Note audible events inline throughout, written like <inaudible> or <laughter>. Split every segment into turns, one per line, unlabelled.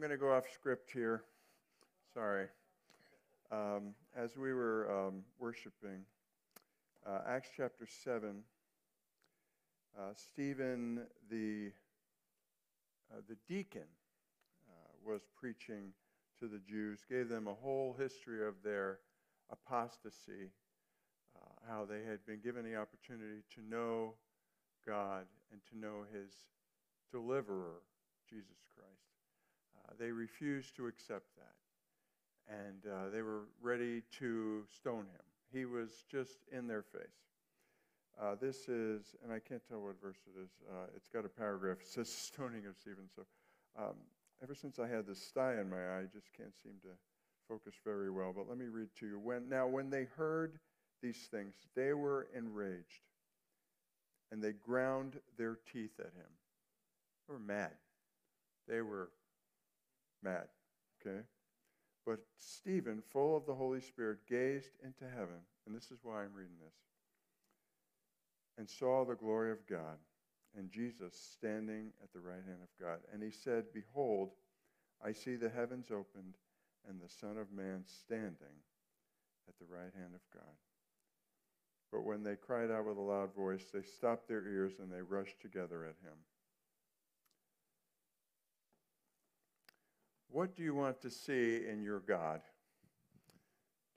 Going to go off script here. Sorry. Um, as we were um, worshiping, uh, Acts chapter 7, uh, Stephen, the, uh, the deacon, uh, was preaching to the Jews, gave them a whole history of their apostasy, uh, how they had been given the opportunity to know God and to know his deliverer Jesus Christ. Uh, they refused to accept that. And uh, they were ready to stone him. He was just in their face. Uh, this is, and I can't tell what verse it is. Uh, it's got a paragraph. It <laughs> says stoning of Stephen. So um, ever since I had this sty in my eye, I just can't seem to focus very well. But let me read to you. When, now, when they heard these things, they were enraged, and they ground their teeth at him. They were mad. They were mad, okay? But Stephen, full of the Holy Spirit, gazed into heaven, and this is why I'm reading this, and saw the glory of God and Jesus standing at the right hand of God. And he said, Behold, I see the heavens opened and the Son of Man standing at the right hand of God. But when they cried out with a loud voice, they stopped their ears and they rushed together at him. What do you want to see in your God?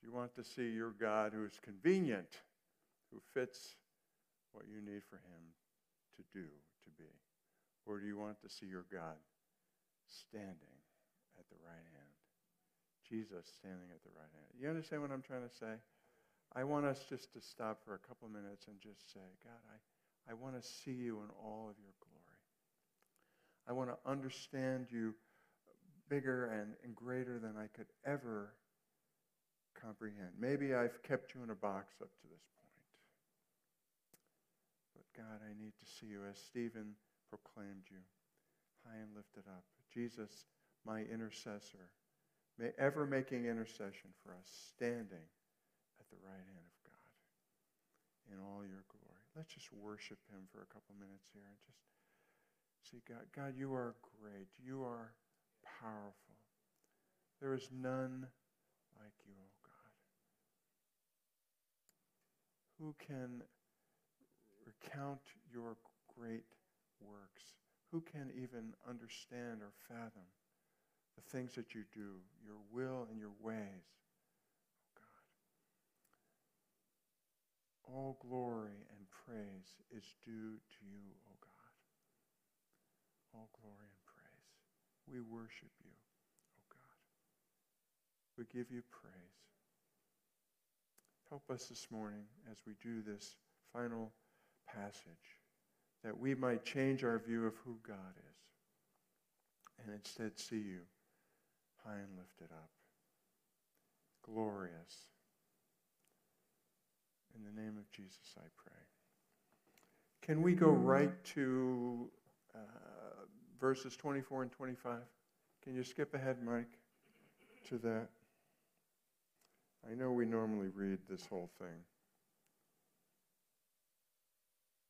Do you want to see your God who's convenient, who fits what you need for him to do, to be? Or do you want to see your God standing at the right hand? Jesus standing at the right hand. You understand what I'm trying to say? I want us just to stop for a couple minutes and just say, God, I, I want to see you in all of your glory. I want to understand you bigger and, and greater than I could ever comprehend. Maybe I've kept you in a box up to this point. But God, I need to see you as Stephen proclaimed you, high and lifted up. Jesus, my intercessor, may ever making intercession for us, standing at the right hand of God in all your glory. Let's just worship him for a couple minutes here and just see God. God, you are great. You are powerful. There is none like you, O oh God. Who can recount your great works? Who can even understand or fathom the things that you do, your will and your ways? All glory and praise is due to you, O God. All glory we worship you, oh God. We give you praise. Help us this morning as we do this final passage that we might change our view of who God is and instead see you high and lifted up, glorious. In the name of Jesus, I pray. Can we go right to uh, verses 24 and 25. Can you skip ahead, Mike, to that? I know we normally read this whole thing.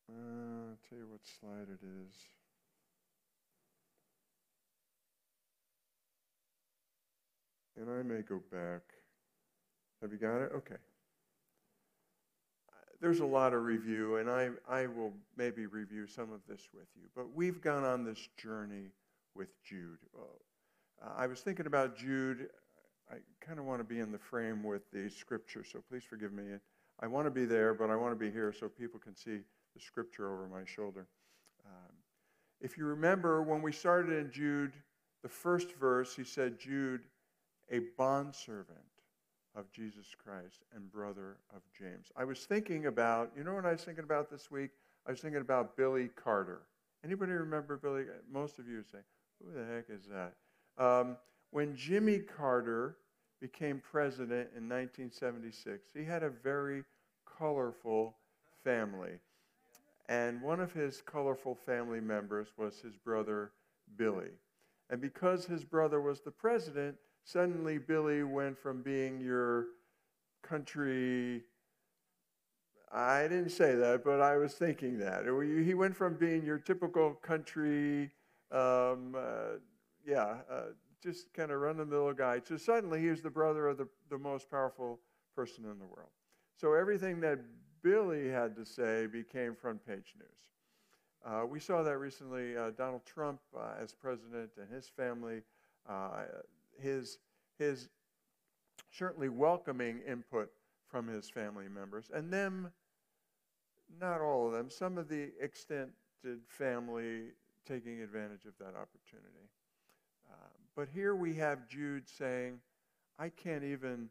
Uh, I'll tell you what slide it is. And I may go back. Have you got it? Okay there's a lot of review, and I, I will maybe review some of this with you. But we've gone on this journey with Jude. Uh, I was thinking about Jude. I kind of want to be in the frame with the scripture, so please forgive me. I want to be there, but I want to be here so people can see the scripture over my shoulder. Um, if you remember, when we started in Jude, the first verse, he said, Jude, a bondservant of Jesus Christ and brother of James. I was thinking about, you know what I was thinking about this week? I was thinking about Billy Carter. Anybody remember Billy? Most of you say, who the heck is that? Um, when Jimmy Carter became president in 1976, he had a very colorful family. And one of his colorful family members was his brother, Billy. And because his brother was the president, suddenly Billy went from being your country. I didn't say that, but I was thinking that. He went from being your typical country, um, uh, yeah, uh, just kind of run the mill guy, to suddenly he was the brother of the, the most powerful person in the world. So everything that Billy had to say became front page news. Uh, we saw that recently. Uh, Donald Trump, uh, as president, and his family, uh, his, his certainly welcoming input from his family members, and them, not all of them, some of the extended family taking advantage of that opportunity. Uh, but here we have Jude saying, I can't even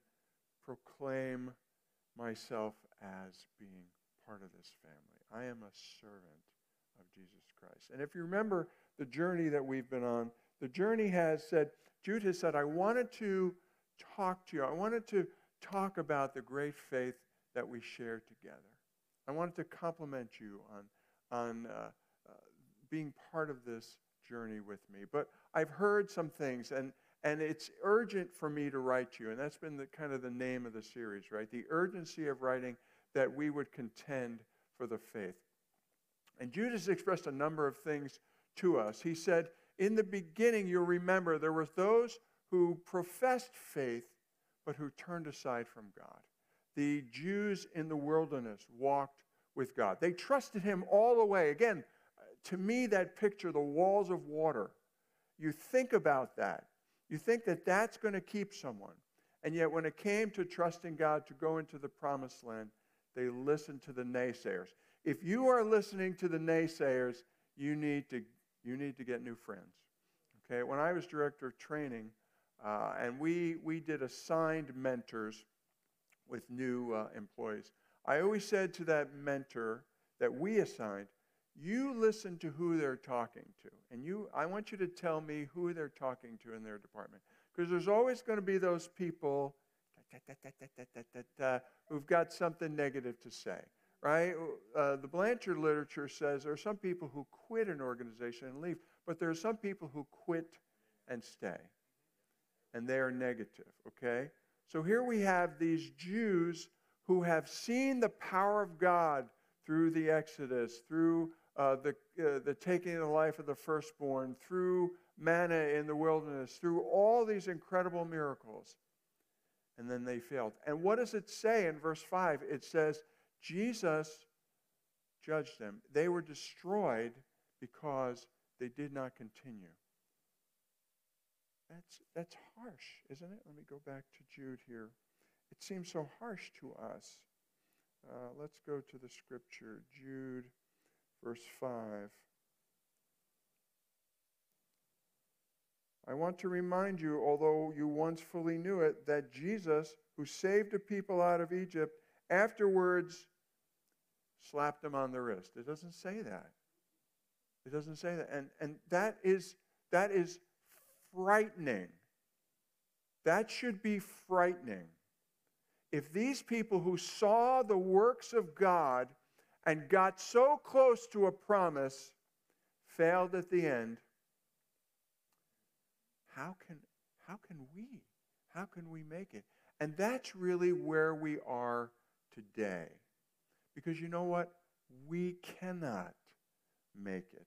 proclaim myself as being part of this family. I am a servant of Jesus Christ. And if you remember the journey that we've been on, the journey has said, Jude has said, I wanted to talk to you. I wanted to talk about the great faith that we share together. I wanted to compliment you on, on uh, uh, being part of this journey with me. But I've heard some things, and, and it's urgent for me to write to you. And that's been the, kind of the name of the series, right? The urgency of writing that we would contend for the faith. And Jude has expressed a number of things to us. He said, In the beginning, you'll remember there were those who professed faith, but who turned aside from God. The Jews in the wilderness walked with God. They trusted him all the way. Again, to me, that picture, the walls of water, you think about that. You think that that's going to keep someone. And yet, when it came to trusting God to go into the promised land, they listened to the naysayers. If you are listening to the naysayers, you need to, you need to get new friends. Okay, when I was director of training, uh, and we, we did assigned mentors with new uh, employees, I always said to that mentor that we assigned, you listen to who they're talking to. And you, I want you to tell me who they're talking to in their department. Because there's always going to be those people who've got something negative to say, right? Uh, the Blanchard literature says there are some people who quit an organization and leave, but there are some people who quit and stay. And they are negative, okay? So here we have these Jews who have seen the power of God through the Exodus, through uh, the, uh, the taking of the life of the firstborn, through manna in the wilderness, through all these incredible miracles. And then they failed. And what does it say in verse 5? It says, Jesus judged them. They were destroyed because they did not continue. That's, that's harsh, isn't it? Let me go back to Jude here. It seems so harsh to us. Uh, let's go to the scripture, Jude verse 5. I want to remind you, although you once fully knew it, that Jesus, who saved a people out of Egypt, afterwards slapped them on the wrist. It doesn't say that. It doesn't say that. And, and that, is, that is frightening. That should be frightening. If these people who saw the works of God and got so close to a promise, failed at the end, how can, how can we? How can we make it? And that's really where we are today. Because you know what? We cannot make it.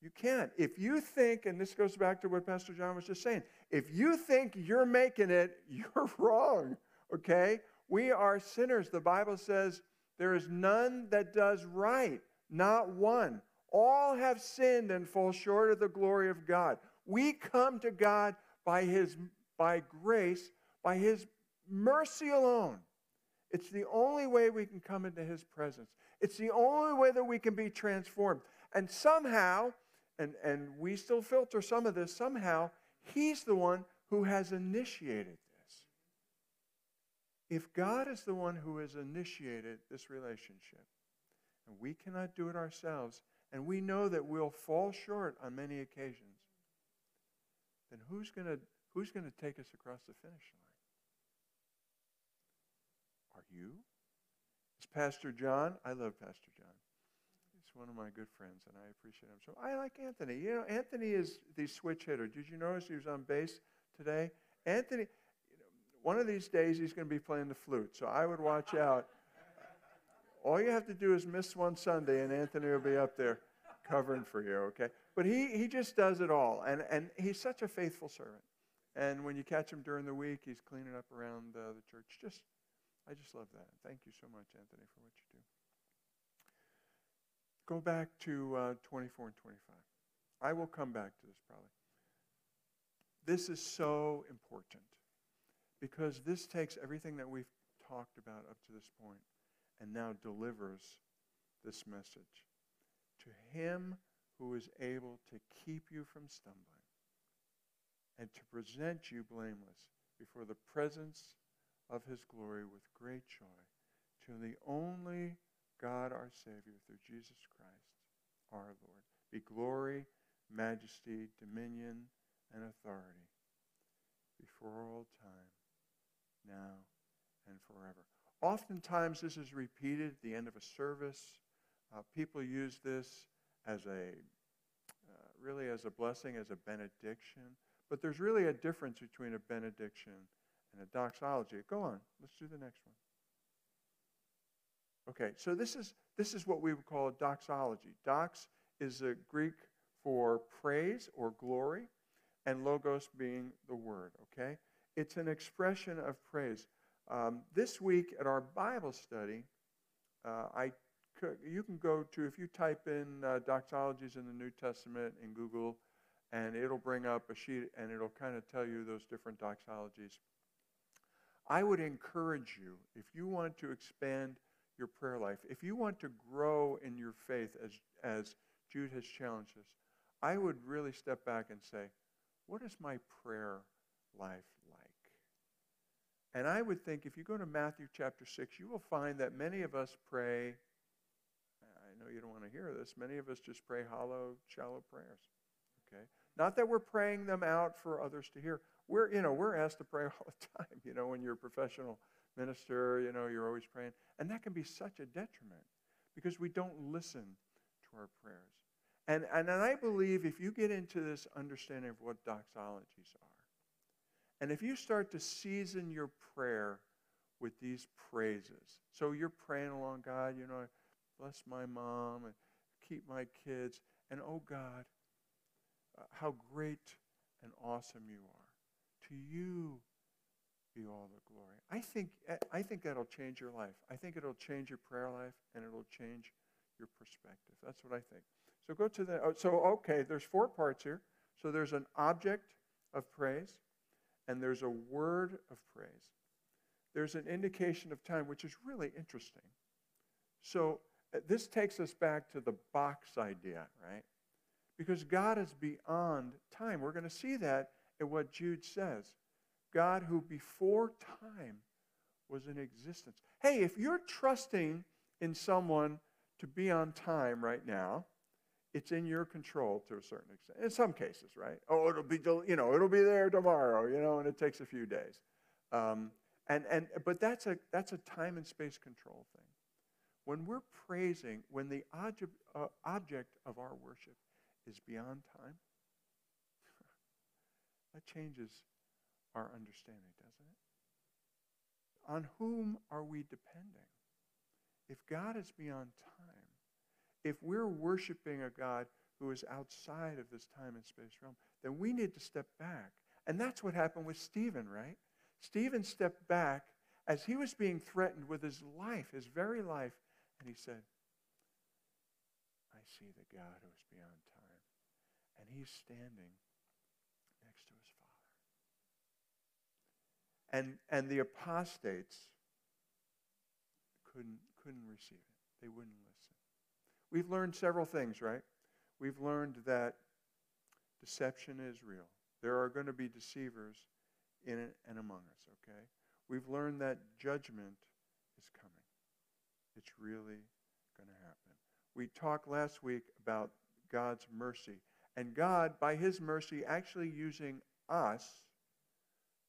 You can't. If you think, and this goes back to what Pastor John was just saying, if you think you're making it, <laughs> you're wrong, okay? We are sinners. The Bible says there is none that does right, not one. All have sinned and fall short of the glory of God. We come to God by His by grace, by His mercy alone. It's the only way we can come into His presence. It's the only way that we can be transformed. And somehow, and, and we still filter some of this, somehow, He's the one who has initiated this. if God is the one who has initiated this relationship, and we cannot do it ourselves, and we know that we'll fall short on many occasions, then who's going to who's going to take us across the finish line? You? Is Pastor John? I love Pastor John. He's one of my good friends, and I appreciate him. So I like Anthony. You know, Anthony is the switch hitter. Did you notice he was on base today? Anthony, you know, one of these days he's going to be playing the flute, so I would watch out. <laughs> All you have to do is miss one Sunday, and Anthony will be up there covering for you, okay? But he, he just does it all, and, and he's such a faithful servant. And when you catch him during the week, he's cleaning up around uh, the church. Just, I just love that. Thank you so much, Anthony, for what you do. Go back to uh, 24 and 25. I will come back to this probably. This is so important because this takes everything that we've talked about up to this point and now delivers this message. To him who is able to keep you from stumbling and to present you blameless before the presence of his glory with great joy, to the only God our Savior through Jesus Christ our Lord, be glory, majesty, dominion, and authority before all time, now and forever. Oftentimes, this is repeated at the end of a service. Uh, people use this as a uh, really as a blessing, as a benediction. But there's really a difference between a benediction and a doxology. Go on, let's do the next one. Okay, so this is this is what we would call a doxology. Dox is a Greek for praise or glory, and logos being the word. Okay, it's an expression of praise. Um, this week at our Bible study, uh, I you can go to if you type in uh, doxologies in the New Testament in Google, and it'll bring up a sheet and it'll kind of tell you those different doxologies. I would encourage you if you want to expand your prayer life, if you want to grow in your faith as as Jude has challenged us, I would really step back and say, what is my prayer life like? and I would think if you go to Matthew chapter 6, you will find that many of us pray. I know you don't want to hear this. Many of us just pray hollow, shallow prayers. Okay? Not that we're praying them out for others to hear. We're, you know, we're asked to pray all the <laughs> time. You know, when you're a professional minister, you know, you're always praying. And that can be such a detriment because we don't listen to our prayers. And, and, and I believe if you get into this understanding of what doxologies are, and if you start to season your prayer with these praises, so you're praying along, God, you know, bless my mom and keep my kids, and oh God, uh, how great and awesome you are. To you be all the glory. I think, I think that'll change your life. I think it'll change your prayer life and it'll change your perspective. That's what I think. So go to the, oh, so okay, there's four parts here. So there's an object of praise and there's a word of praise. There's an indication of time, which is really interesting. So uh, this takes us back to the box idea, right? Because God is beyond time. We're going to see that in what Jude says. God, who before time was in existence. Hey, if you're trusting in someone to be on time right now, it's in your control to a certain extent. In some cases, right? Oh, it'll be, you know, it'll be there tomorrow, you know, and it takes a few days. Um, and, and, but that's a, that's a time and space control thing. When we're praising, when the object, uh, object of our worship is beyond time, that changes our understanding, doesn't it? On whom are we depending? If God is beyond time, if we're worshiping a God who is outside of this time and space realm, then we need to step back. And that's what happened with Stephen, right? Stephen stepped back as he was being threatened with his life, his very life, and he said, I see the God who is beyond time. And he's standing next to his Father. And, and the apostates couldn't, couldn't receive it. They wouldn't listen. We've learned several things, right? We've learned that deception is real. There are going to be deceivers in and among us, okay? We've learned that judgment is coming. It's really going to happen. we talked last week about God's mercy. And God, by his mercy, actually using us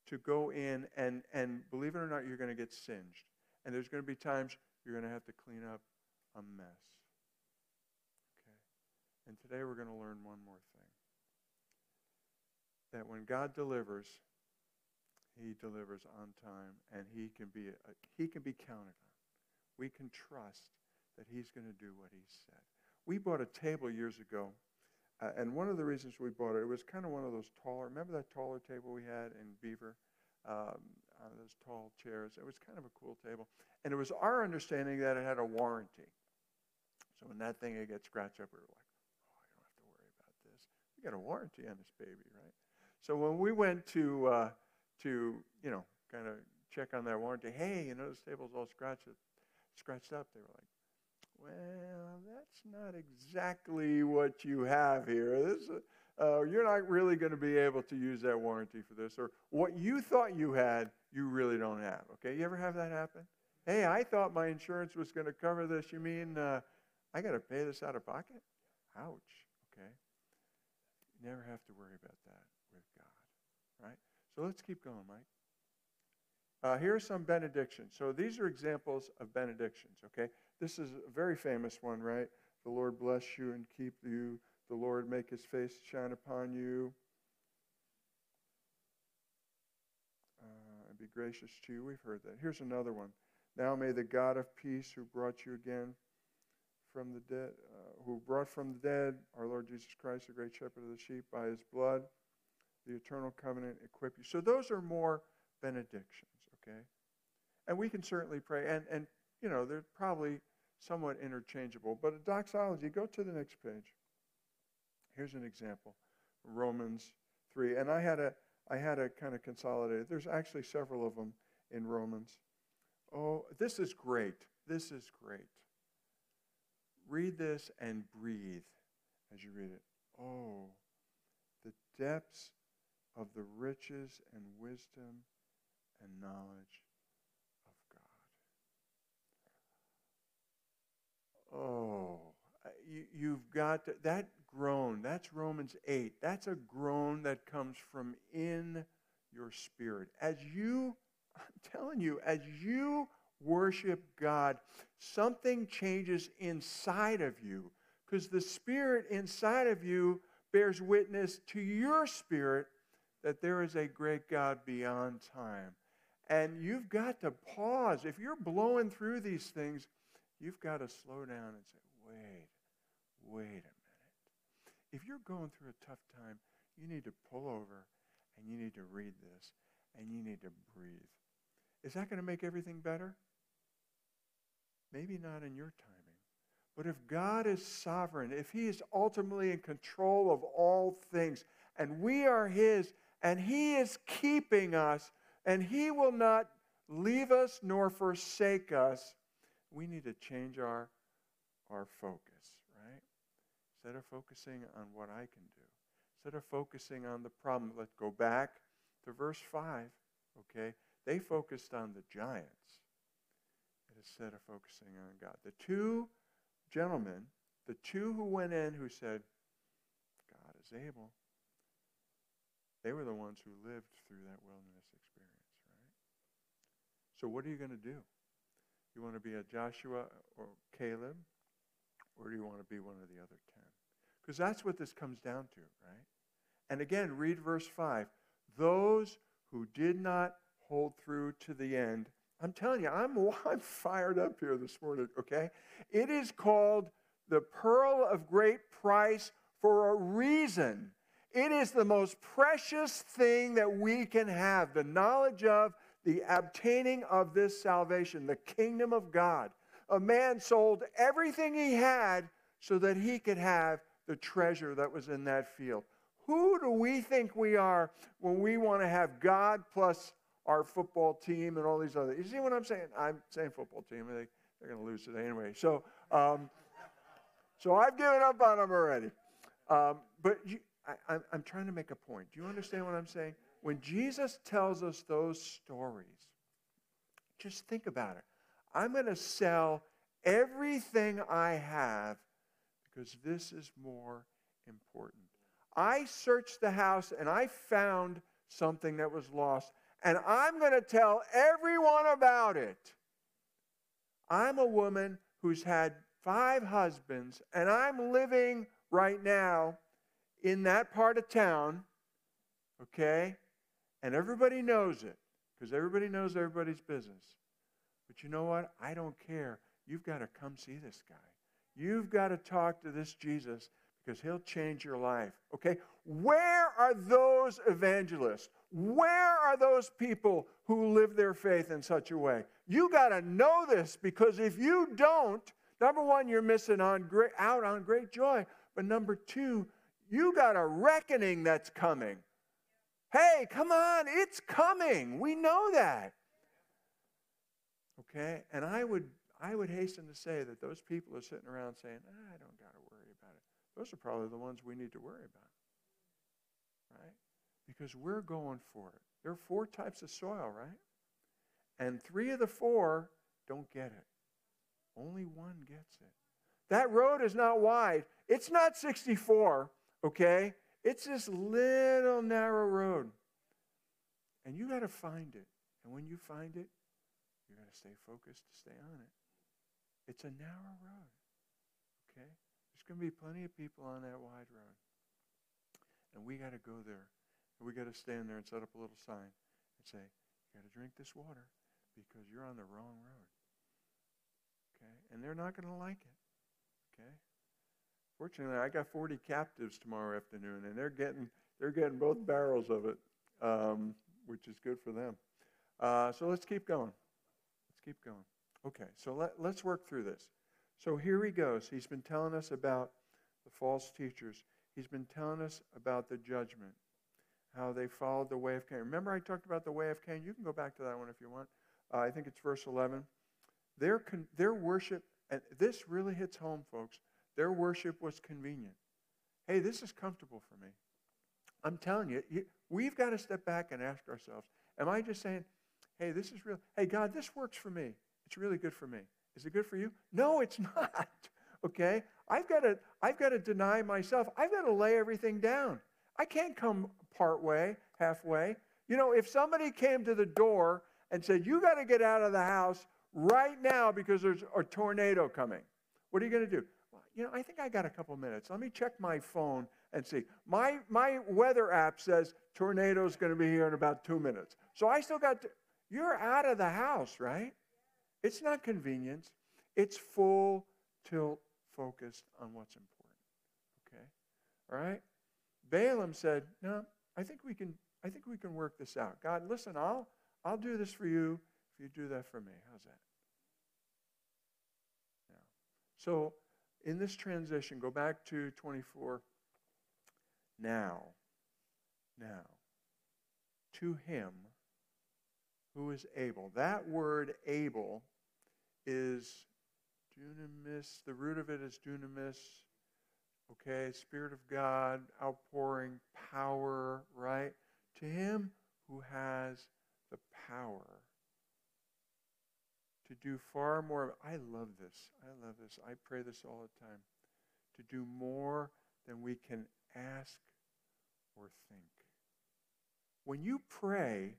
to go in and, and believe it or not, you're going to get singed. And there's going to be times you're going to have to clean up a mess. Okay? And today we're going to learn one more thing. That when God delivers, he delivers on time and he can be, a, he can be counted on. We can trust that he's going to do what he said. We bought a table years ago, uh, and one of the reasons we bought it, it was kind of one of those taller, remember that taller table we had in Beaver? Um, uh, those tall chairs. It was kind of a cool table. And it was our understanding that it had a warranty. So when that thing would scratched up, we were like, oh, I don't have to worry about this. We got a warranty on this baby, right? So when we went to, uh, to you know, kind of check on that warranty, hey, you know, this table's all scratched, scratched up, they were like, well, that's not exactly what you have here. This, uh, you're not really going to be able to use that warranty for this. Or what you thought you had, you really don't have. Okay, you ever have that happen? Hey, I thought my insurance was going to cover this. You mean uh, I got to pay this out of pocket? Ouch. Okay. You never have to worry about that with God, right? So let's keep going, Mike. Uh, here are some benedictions. So these are examples of benedictions, okay? This is a very famous one, right? The Lord bless you and keep you. The Lord make his face shine upon you uh, and be gracious to you. We've heard that. Here's another one. Now may the God of peace who brought you again from the dead, uh, who brought from the dead our Lord Jesus Christ, the great shepherd of the sheep, by his blood, the eternal covenant, equip you. So those are more benedictions, okay? And we can certainly pray. And, and you know, they're probably somewhat interchangeable. But a doxology, go to the next page. Here's an example Romans 3. And I had a, I had a kind of consolidated. There's actually several of them in Romans. Oh, this is great. This is great. Read this and breathe as you read it. Oh, the depths of the riches and wisdom and knowledge of God. Oh, you, you've got to, that groan. That's Romans 8. That's a groan that comes from in your spirit. As you, I'm telling you, as you worship God, something changes inside of you because the spirit inside of you bears witness to your spirit that there is a great God beyond time. And you've got to pause. If you're blowing through these things, You've got to slow down and say, wait, wait a minute. If you're going through a tough time, you need to pull over and you need to read this and you need to breathe. Is that going to make everything better? Maybe not in your timing. But if God is sovereign, if He is ultimately in control of all things, and we are His, and He is keeping us, and He will not leave us nor forsake us, we need to change our, our focus, right? Instead of focusing on what I can do, instead of focusing on the problem, let's go back to verse 5, okay? They focused on the giants instead of focusing on God. The two gentlemen, the two who went in who said, God is able, they were the ones who lived through that wilderness? So, what are you going to do? You want to be a Joshua or Caleb? Or do you want to be one of the other ten? Because that's what this comes down to, right? And again, read verse 5. Those who did not hold through to the end. I'm telling you, I'm, <laughs> I'm fired up here this morning, okay? It is called the pearl of great price for a reason. It is the most precious thing that we can have the knowledge of the obtaining of this salvation, the kingdom of God. A man sold everything he had so that he could have the treasure that was in that field. Who do we think we are when we want to have God plus our football team and all these other? You see what I'm saying? I'm saying football team. They, they're going to lose today anyway. So, um, so I've given up on them already. Um, but you, I, I'm trying to make a point. Do you understand what I'm saying? When Jesus tells us those stories, just think about it. I'm going to sell everything I have because this is more important. I searched the house and I found something that was lost, and I'm going to tell everyone about it. I'm a woman who's had five husbands, and I'm living right now in that part of town, okay? And everybody knows it because everybody knows everybody's business. But you know what? I don't care. You've got to come see this guy. You've got to talk to this Jesus because he'll change your life. Okay? Where are those evangelists? Where are those people who live their faith in such a way? You got to know this because if you don't, number one, you're missing on great, out on great joy. But number two, you got a reckoning that's coming. Hey, come on, it's coming. We know that. Okay? And I would I would hasten to say that those people are sitting around saying, ah, I don't got to worry about it. Those are probably the ones we need to worry about. Right? Because we're going for it. There are four types of soil, right? And three of the four don't get it. Only one gets it. That road is not wide. It's not 64, okay? It's this little narrow road. And you got to find it. And when you find it, you got to stay focused to stay on it. It's a narrow road. Okay? There's going to be plenty of people on that wide road. And we got to go there. And we got to stand there and set up a little sign and say, you got to drink this water because you're on the wrong road. Okay? And they're not going to like it. Okay? Fortunately, I got 40 captives tomorrow afternoon, and they're getting they're getting both barrels of it, um, which is good for them. Uh, so let's keep going. Let's keep going. Okay, so let, let's work through this. So here he goes. He's been telling us about the false teachers. He's been telling us about the judgment, how they followed the way of Cain. Remember, I talked about the way of Cain. You can go back to that one if you want. Uh, I think it's verse 11. Their, their worship, and this really hits home, folks. Their worship was convenient. Hey, this is comfortable for me. I'm telling you, you, we've got to step back and ask ourselves Am I just saying, hey, this is real? Hey, God, this works for me. It's really good for me. Is it good for you? No, it's <laughs> not. Okay? I've got to I've got to deny myself. I've got to lay everything down. I can't come part way, halfway. You know, if somebody came to the door and said, "You got to get out of the house right now because there's a tornado coming." What are you going to do? You know, I think I got a couple minutes. Let me check my phone and see. My, my weather app says tornado's going to be here in about two minutes. So I still got to, you're out of the house, right? It's not convenience. It's full tilt focused on what's important. Okay? All right? Balaam said, No, I think we can I think we can work this out. God, listen, I'll I'll do this for you if you do that for me. How's that? Yeah. So in this transition, go back to 24. Now, now, to him who is able. That word able is dunamis. The root of it is dunamis. Okay, Spirit of God, outpouring power, right? To him who has the power to do far more. I love this. I love this. I pray this all the time. To do more than we can ask or think. When you pray,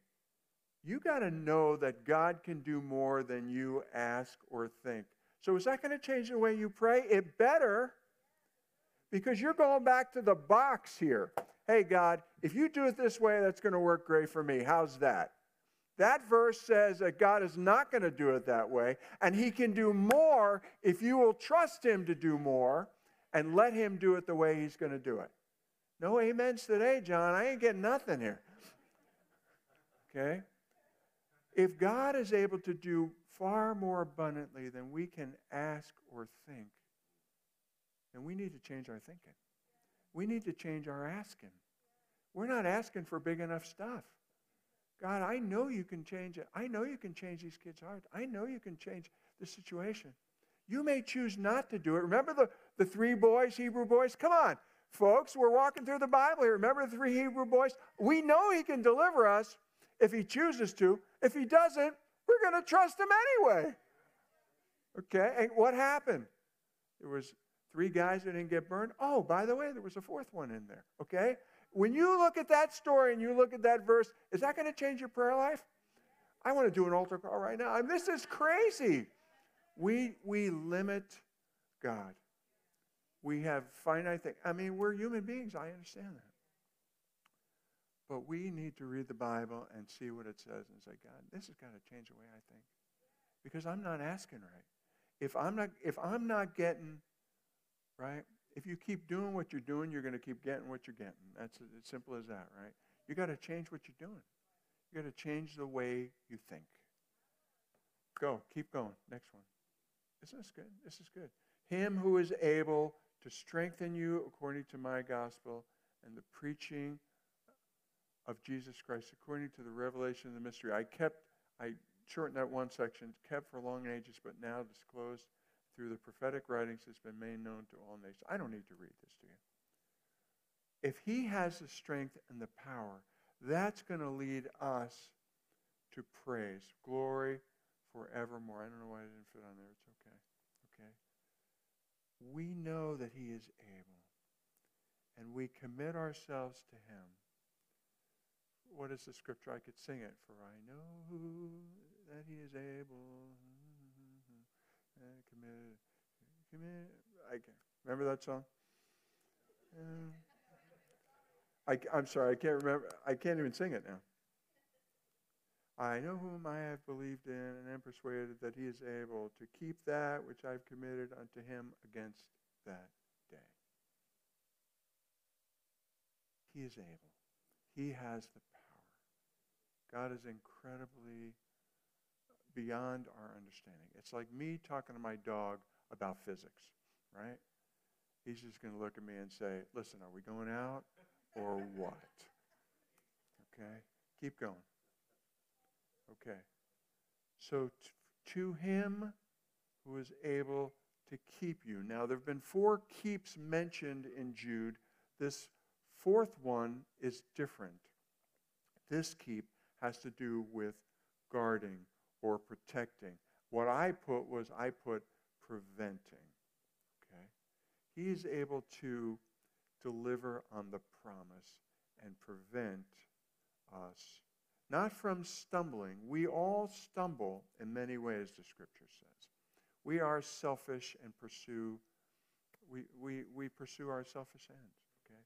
you got to know that God can do more than you ask or think. So, is that going to change the way you pray? It better, because you're going back to the box here. Hey, God, if you do it this way, that's going to work great for me. How's that? That verse says that God is not going to do it that way, and He can do more if you will trust Him to do more and let Him do it the way He's going to do it. No amens today, John. I ain't getting nothing here. Okay? If God is able to do far more abundantly than we can ask or think, then we need to change our thinking. We need to change our asking. We're not asking for big enough stuff. God, I know you can change it. I know you can change these kids' hearts. I know you can change the situation. You may choose not to do it. Remember the, the three boys, Hebrew boys? Come on, folks, we're walking through the Bible here. Remember the three Hebrew boys? We know he can deliver us if he chooses to. If he doesn't, we're going to trust him anyway. Okay, and what happened? There was Three guys that didn't get burned. Oh, by the way, there was a fourth one in there. Okay? When you look at that story and you look at that verse, is that going to change your prayer life? I want to do an altar call right now. I mean, this is crazy. We, we limit God. We have finite things. I mean, we're human beings. I understand that. But we need to read the Bible and see what it says and say, God, this has got to change the way I think. Because I'm not asking right. If I'm not, if I'm not getting right, if you keep doing what you're doing, you're going to keep getting what you're getting. That's as simple as that, right? You got to change what you're doing. You got to change the way you think. Go, keep going. Next one. Isn't this good? This is good. Him who is able to strengthen you according to my gospel and the preaching of Jesus Christ according to the revelation of the mystery. I kept, I shortened that one section, kept for long ages, but now disclosed through the prophetic writings has been made known to all nations. I don't need to read this to you. If he has the strength and the power, that's going to lead us to praise, glory forevermore. I don't know why I didn't fit on there. It's okay. Okay. We know that he is able, and we commit ourselves to him what is the scripture? I could sing it. For I know that he is able. Commit, commit. I can't remember that song. I, I'm sorry, I can't remember. I can't even sing it now. I know whom I have believed in and am persuaded that he is able to keep that which I've committed unto him against that day. He is able. He has the power. God is incredibly beyond our understanding. It's like me talking to my dog about physics, right? He's just going to look at me and say, listen, are we going out or what? Okay? Keep going. Okay. So to him who is able to keep you. Now, there have been four keeps mentioned in Jude. This fourth one is different. This keep has to do with guarding or protecting. What I put was I put preventing. Okay? He is able to deliver on the promise and prevent us not from stumbling. We all stumble in many ways, the scripture says. We are selfish and pursue we, we, we pursue our selfish ends. Okay?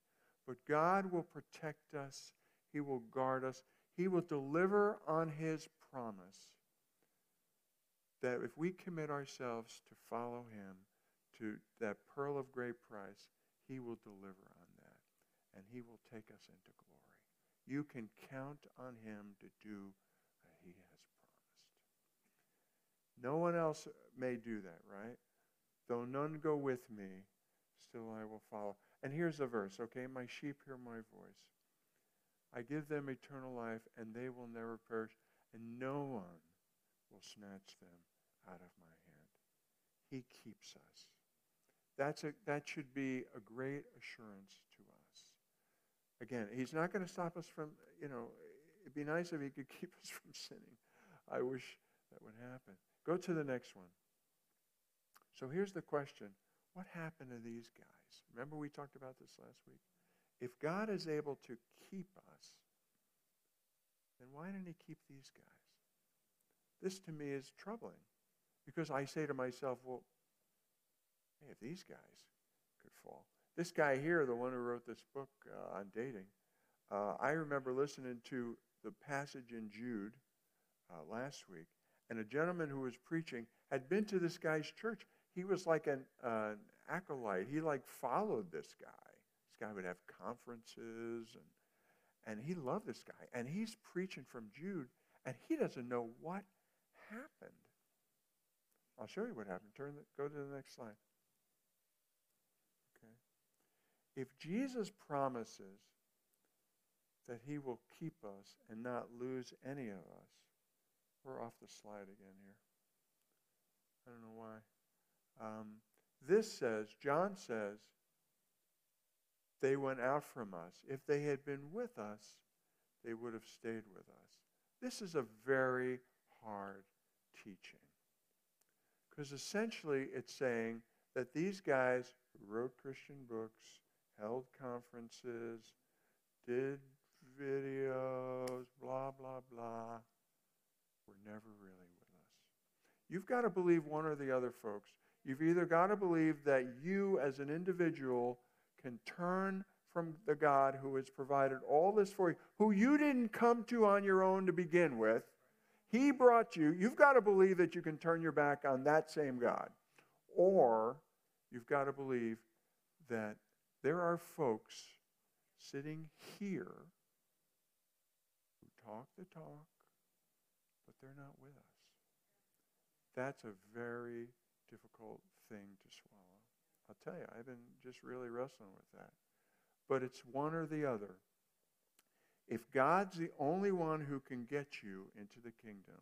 But God will protect us. He will guard us. He will deliver on his promise that if we commit ourselves to follow him to that pearl of great price, he will deliver on that and he will take us into glory. You can count on him to do what he has promised. No one else may do that, right? Though none go with me, still I will follow. And here's a verse, okay? My sheep hear my voice. I give them eternal life, and they will never perish, and no one will snatch them out of my hand. He keeps us. That's a, that should be a great assurance to us. Again, he's not going to stop us from, you know, it'd be nice if he could <laughs> keep us from sinning. I wish that would happen. Go to the next one. So here's the question What happened to these guys? Remember we talked about this last week? If God is able to keep us, then why didn't he keep these guys? This to me is troubling because I say to myself, well, hey, if these guys could fall. This guy here, the one who wrote this book uh, on dating, uh, I remember listening to the passage in Jude uh, last week, and a gentleman who was preaching had been to this guy's church. He was like an, an acolyte. He like followed this guy. This guy would have conferences and and he loved this guy. And he's preaching from Jude, and he doesn't know what happened. I'll show you what happened. Turn the, go to the next slide. Okay. If Jesus promises that he will keep us and not lose any of us, we're off the slide again here. I don't know why. Um, this says, John says, they went out from us. If they had been with us, they would have stayed with us. This is a very hard teaching. Because essentially it's saying that these guys who wrote Christian books, held conferences, did videos, blah, blah, blah, were never really with us. You've got to believe one or the other, folks. You've either got to believe that you as an individual can turn from the God who has provided all this for you, who you didn't come to on your own to begin with. He brought you. You've got to believe that you can turn your back on that same God. Or you've got to believe that there are folks sitting here who talk the talk, but they're not with us. That's a very difficult thing to swallow. I'll tell you, I've been just really wrestling with that. But it's one or the other. If God's the only one who can get you into the kingdom,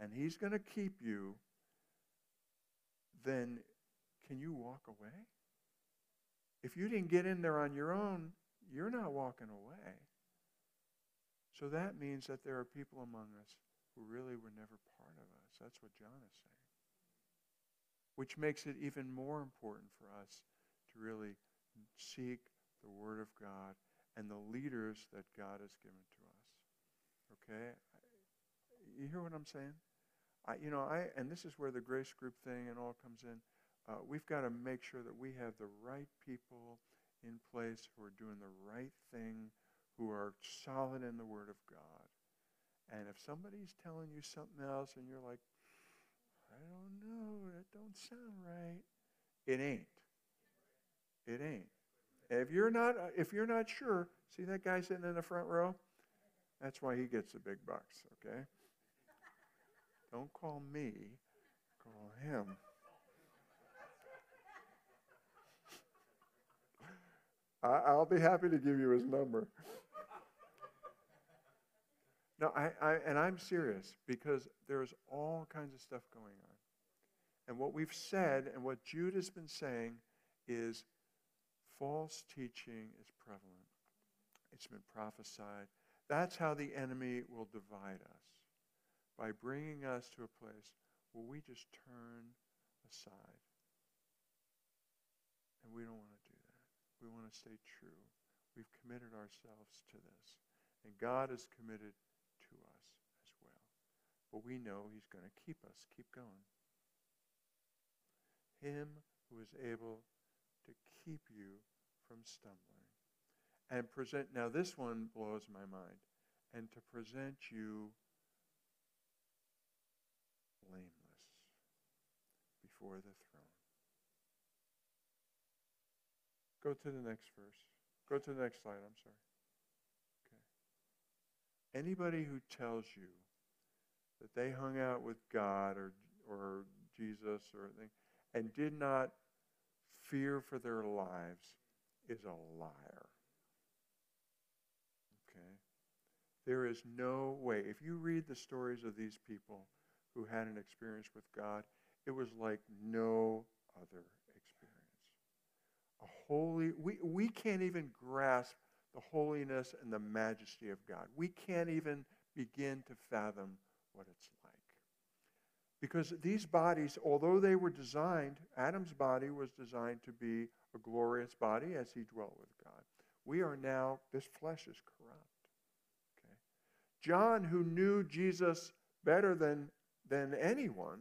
and He's going to keep you, then can you walk away? If you didn't get in there on your own, you're not walking away. So that means that there are people among us who really were never part of us. That's what John is saying. Which makes it even more important for us to really seek the Word of God and the leaders that God has given to us. Okay? You hear what I'm saying? I, you know, I, and this is where the grace group thing and all comes in. Uh, we've got to make sure that we have the right people in place who are doing the right thing, who are solid in the Word of God. And if somebody's telling you something else and you're like, I don't know, that don't sound right, it ain't. It ain't. If you're not, uh, if you're not sure, see that guy sitting in the front row? That's why he gets the big bucks, okay? Don't call me, call him. I, will be happy to give you his number. No, I, I, and I'm serious because there's all kinds of stuff going on. And what we've said and what Jude has been saying is false teaching is prevalent. It's been prophesied. That's how the enemy will divide us by bringing us to a place where we just turn aside. And we don't want to do that. We want to stay true. We've committed ourselves to this. And God is committed to us as well. But we know He's going to keep us. Keep going. Him who is able to keep you from stumbling. And present, now this one blows my mind, and to present you blameless before the throne. Go to the next verse. Go to the next slide, I'm sorry. Okay. Anybody who tells you that they hung out with God or, or Jesus or anything and did not fear for their lives is a liar. Okay? There is no way. If you read the stories of these people who had an experience with God, it was like no other experience. A holy, we, we can't even grasp the holiness and the majesty of God. We can't even begin to fathom what it's like. Because these bodies, although they were designed, Adam's body was designed to be a glorious body as he dwelt with God. We are now, this flesh is corrupt. Okay? John, who knew Jesus better than, than anyone,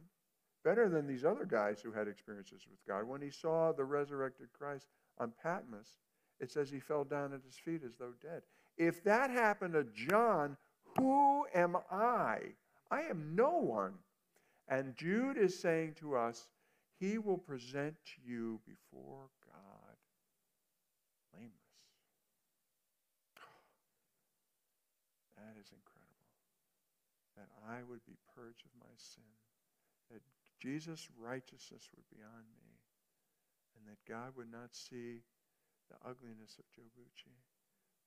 better than these other guys who had experiences with God, when he saw the resurrected Christ on Patmos, it says he fell down at his feet as though dead. If that happened to John, who am I? I am no one and Jude is saying to us, He will present you before God blameless. <sighs> That is incredible. That I would be purged of my sin, that Jesus' righteousness would be on me, and that God would not see the ugliness of Joe Bucci,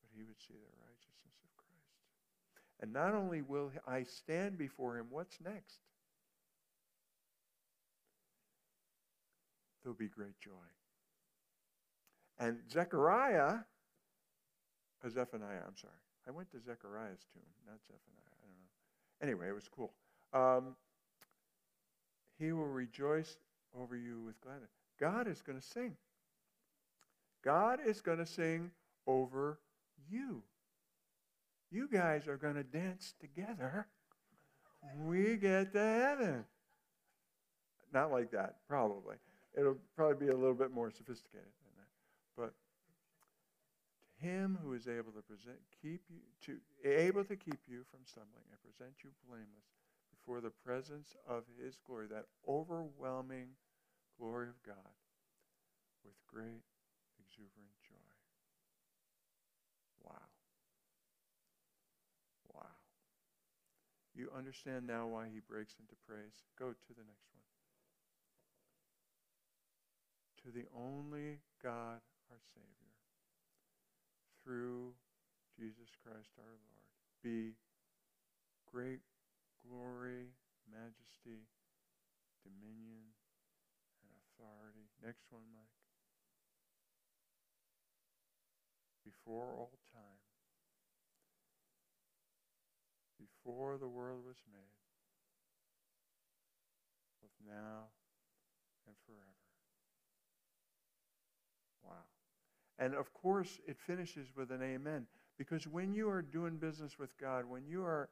but he would see the righteousness of Christ. And not only will I stand before him, what's next? There'll be great joy. And Zechariah, uh, Zephaniah, I'm sorry. I went to Zechariah's tomb, not Zephaniah. I don't know. Anyway, it was cool. Um, he will rejoice over you with gladness. God is going to sing. God is going to sing over you. You guys are going to dance together. We get to heaven. Not like that, probably. It'll probably be a little bit more sophisticated than that. But to him who is able to present, keep you to able to keep you from stumbling and present you blameless before the presence of his glory, that overwhelming glory of God, with great exuberant joy. Wow. Wow. You understand now why he breaks into praise? Go to the next one. To the only God, our Savior, through Jesus Christ our Lord, be great glory, majesty, dominion, and authority. Next one, Mike. Before all time, before the world was made, both now and forever. Wow. And of course, it finishes with an amen. Because when you are doing business with God, when you are,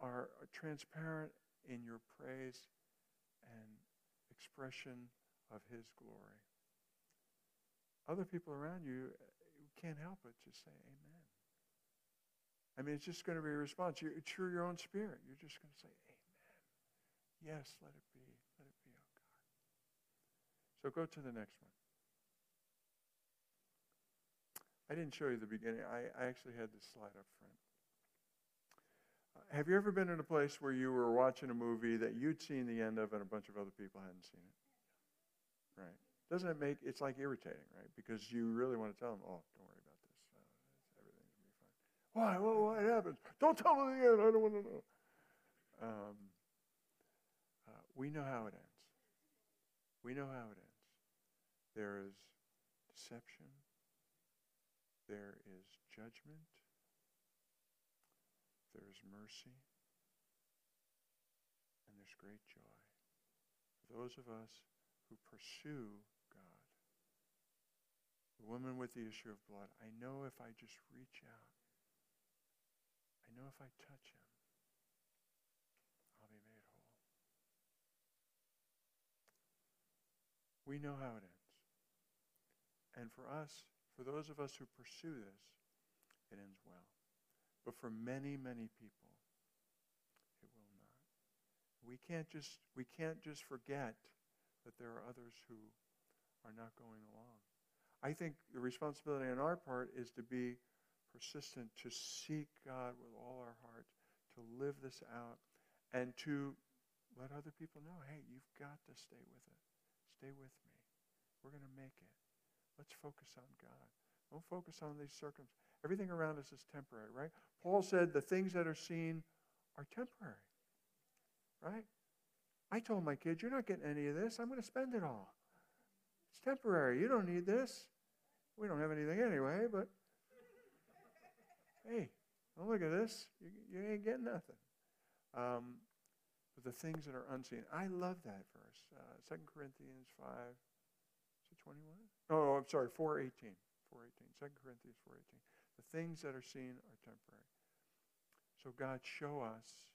are transparent in your praise and expression of His glory, other people around you eh, can't help but just say amen. I mean, it's just going to be a response. You're, it's through your own spirit. You're just going to say amen. Yes, let it be. Let it be, oh God. So go to the next one. I didn't show you the beginning. I, I actually had this slide up front. Uh, have you ever been in a place where you were watching a movie that you'd seen the end of and a bunch of other people hadn't seen it? Right. Doesn't it make it's like irritating, right? Because you really want to tell them, "Oh, don't worry about this. Uh, everything's gonna be fine." Why? Well, what happens? Don't tell me the end. I don't want to know. Um, uh, we know how it ends. We know how it ends. There is deception. There is judgment. There is mercy. And there's great joy. For those of us who pursue God. The woman with the issue of blood, I know if I just reach out, I know if I touch him, I'll be made whole. We know how it ends. And for us, for those of us who pursue this, it ends well. But for many, many people, it will not. We can't just, we can't just forget that there are others who are not going along. I think the responsibility on our part is to be persistent, to seek God with all our heart, to live this out, and to let other people know, hey, you've got to stay with it. Stay with me. We're going to make it. Let's focus on God. Don't focus on these circumstances. Everything around us is temporary, right? Paul said the things that are seen are temporary, right? I told my kids, you're not getting any of this. I'm going to spend it all. It's temporary. You don't need this. We don't have anything anyway, but hey, don't look at this. You, you ain't getting nothing. Um, but the things that are unseen. I love that verse. Uh, 2 Corinthians 5. Is it 21? Oh, I'm sorry, 418. 418. 2 Corinthians 418. The things that are seen are temporary. So God, show us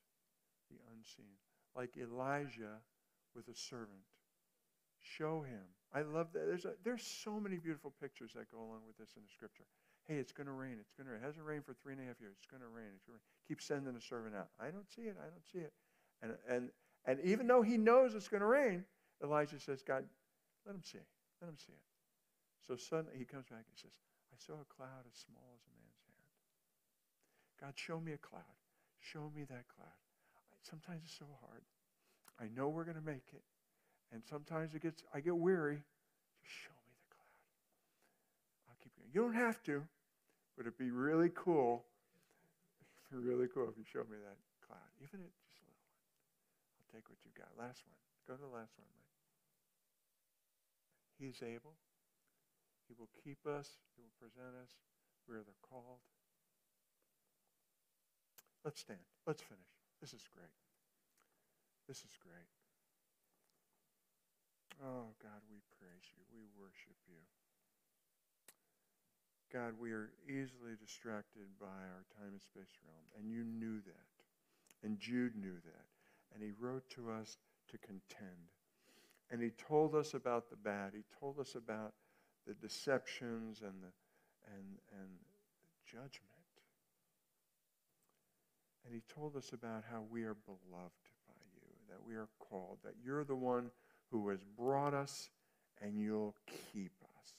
the unseen. Like Elijah with a servant. Show him. I love that. There's, a, there's so many beautiful pictures that go along with this in the scripture. Hey, it's going to rain. It's going to rain. It hasn't rained for three and a half years. It's going to rain. It's going to rain. Keep sending a servant out. I don't see it. I don't see it. And, and, and even though he knows it's going to rain, Elijah says, God, let him see. Let him see it. So suddenly he comes back and says, I saw a cloud as small as a man's hand. God, show me a cloud. Show me that cloud. Sometimes it's so hard. I know we're going to make it. And sometimes it gets, I get weary. Just show me the cloud. I'll keep going. You don't have to, but it'd be really cool. It'd <laughs> be really cool if you showed me that cloud, even if just a little one. I'll take what you got. Last one. Go to the last one, Mike. He is able. He will keep us. He will present us where they're called. Let's stand. Let's finish. This is great. This is great. Oh, God, we praise you. We worship you. God, we are easily distracted by our time and space realm, and you knew that. And Jude knew that. And he wrote to us to contend. And he told us about the bad. He told us about the deceptions and the and and judgment. And he told us about how we are beloved by you, that we are called, that you're the one who has brought us and you'll keep us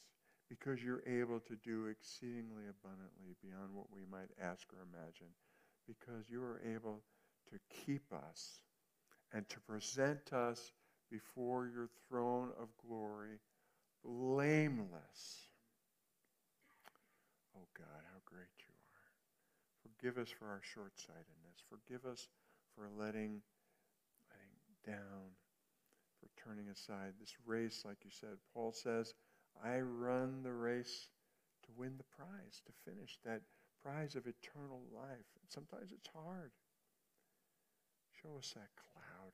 because you're able to do exceedingly abundantly beyond what we might ask or imagine, because you are able to keep us and to present us before your throne of glory blameless. Oh God, how great you are. Forgive us for our short sightedness. Forgive us for letting, letting down for turning aside. This race, like you said, Paul says, I run the race to win the prize, to finish that prize of eternal life. Sometimes it's hard. Show us that cloud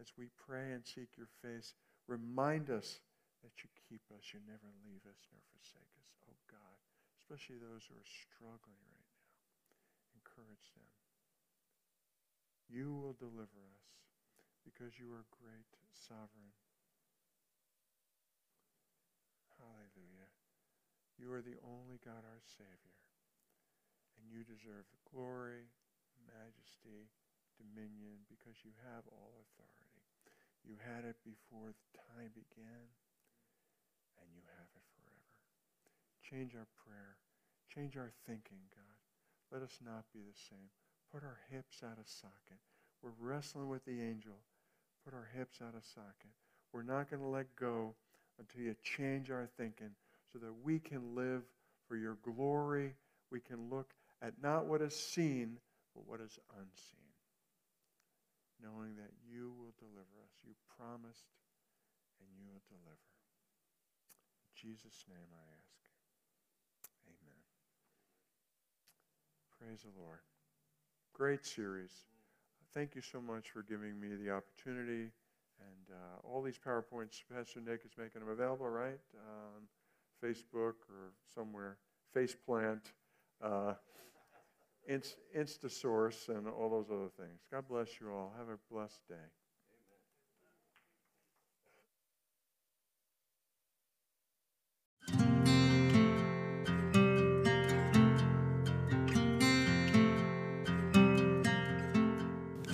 as we pray and seek your face. Remind us that you keep us, you never leave us nor forsake us. Oh God, especially those who are struggling right now. Encourage them. You will deliver us because you are great, sovereign. Hallelujah. You are the only God, our Savior. And you deserve the glory, majesty, dominion, because you have all authority. You had it before time began, and you have it forever. Change our prayer. Change our thinking, God. Let us not be the same. Put our hips out of socket. We're wrestling with the angel put our hips out of socket. We're not going to let go until you change our thinking so that we can live for your glory. We can look at not what is seen, but what is unseen. Knowing that you will deliver us. You promised, and you will deliver. Jesus' name I ask. Amen. Praise the Lord. Great series thank you so much for giving me the opportunity. And uh, all these PowerPoints, Pastor Nick is making them available, right? On Facebook or somewhere, Faceplant, uh, Inst- Instasource, and all those other things. God bless you all. Have a blessed day.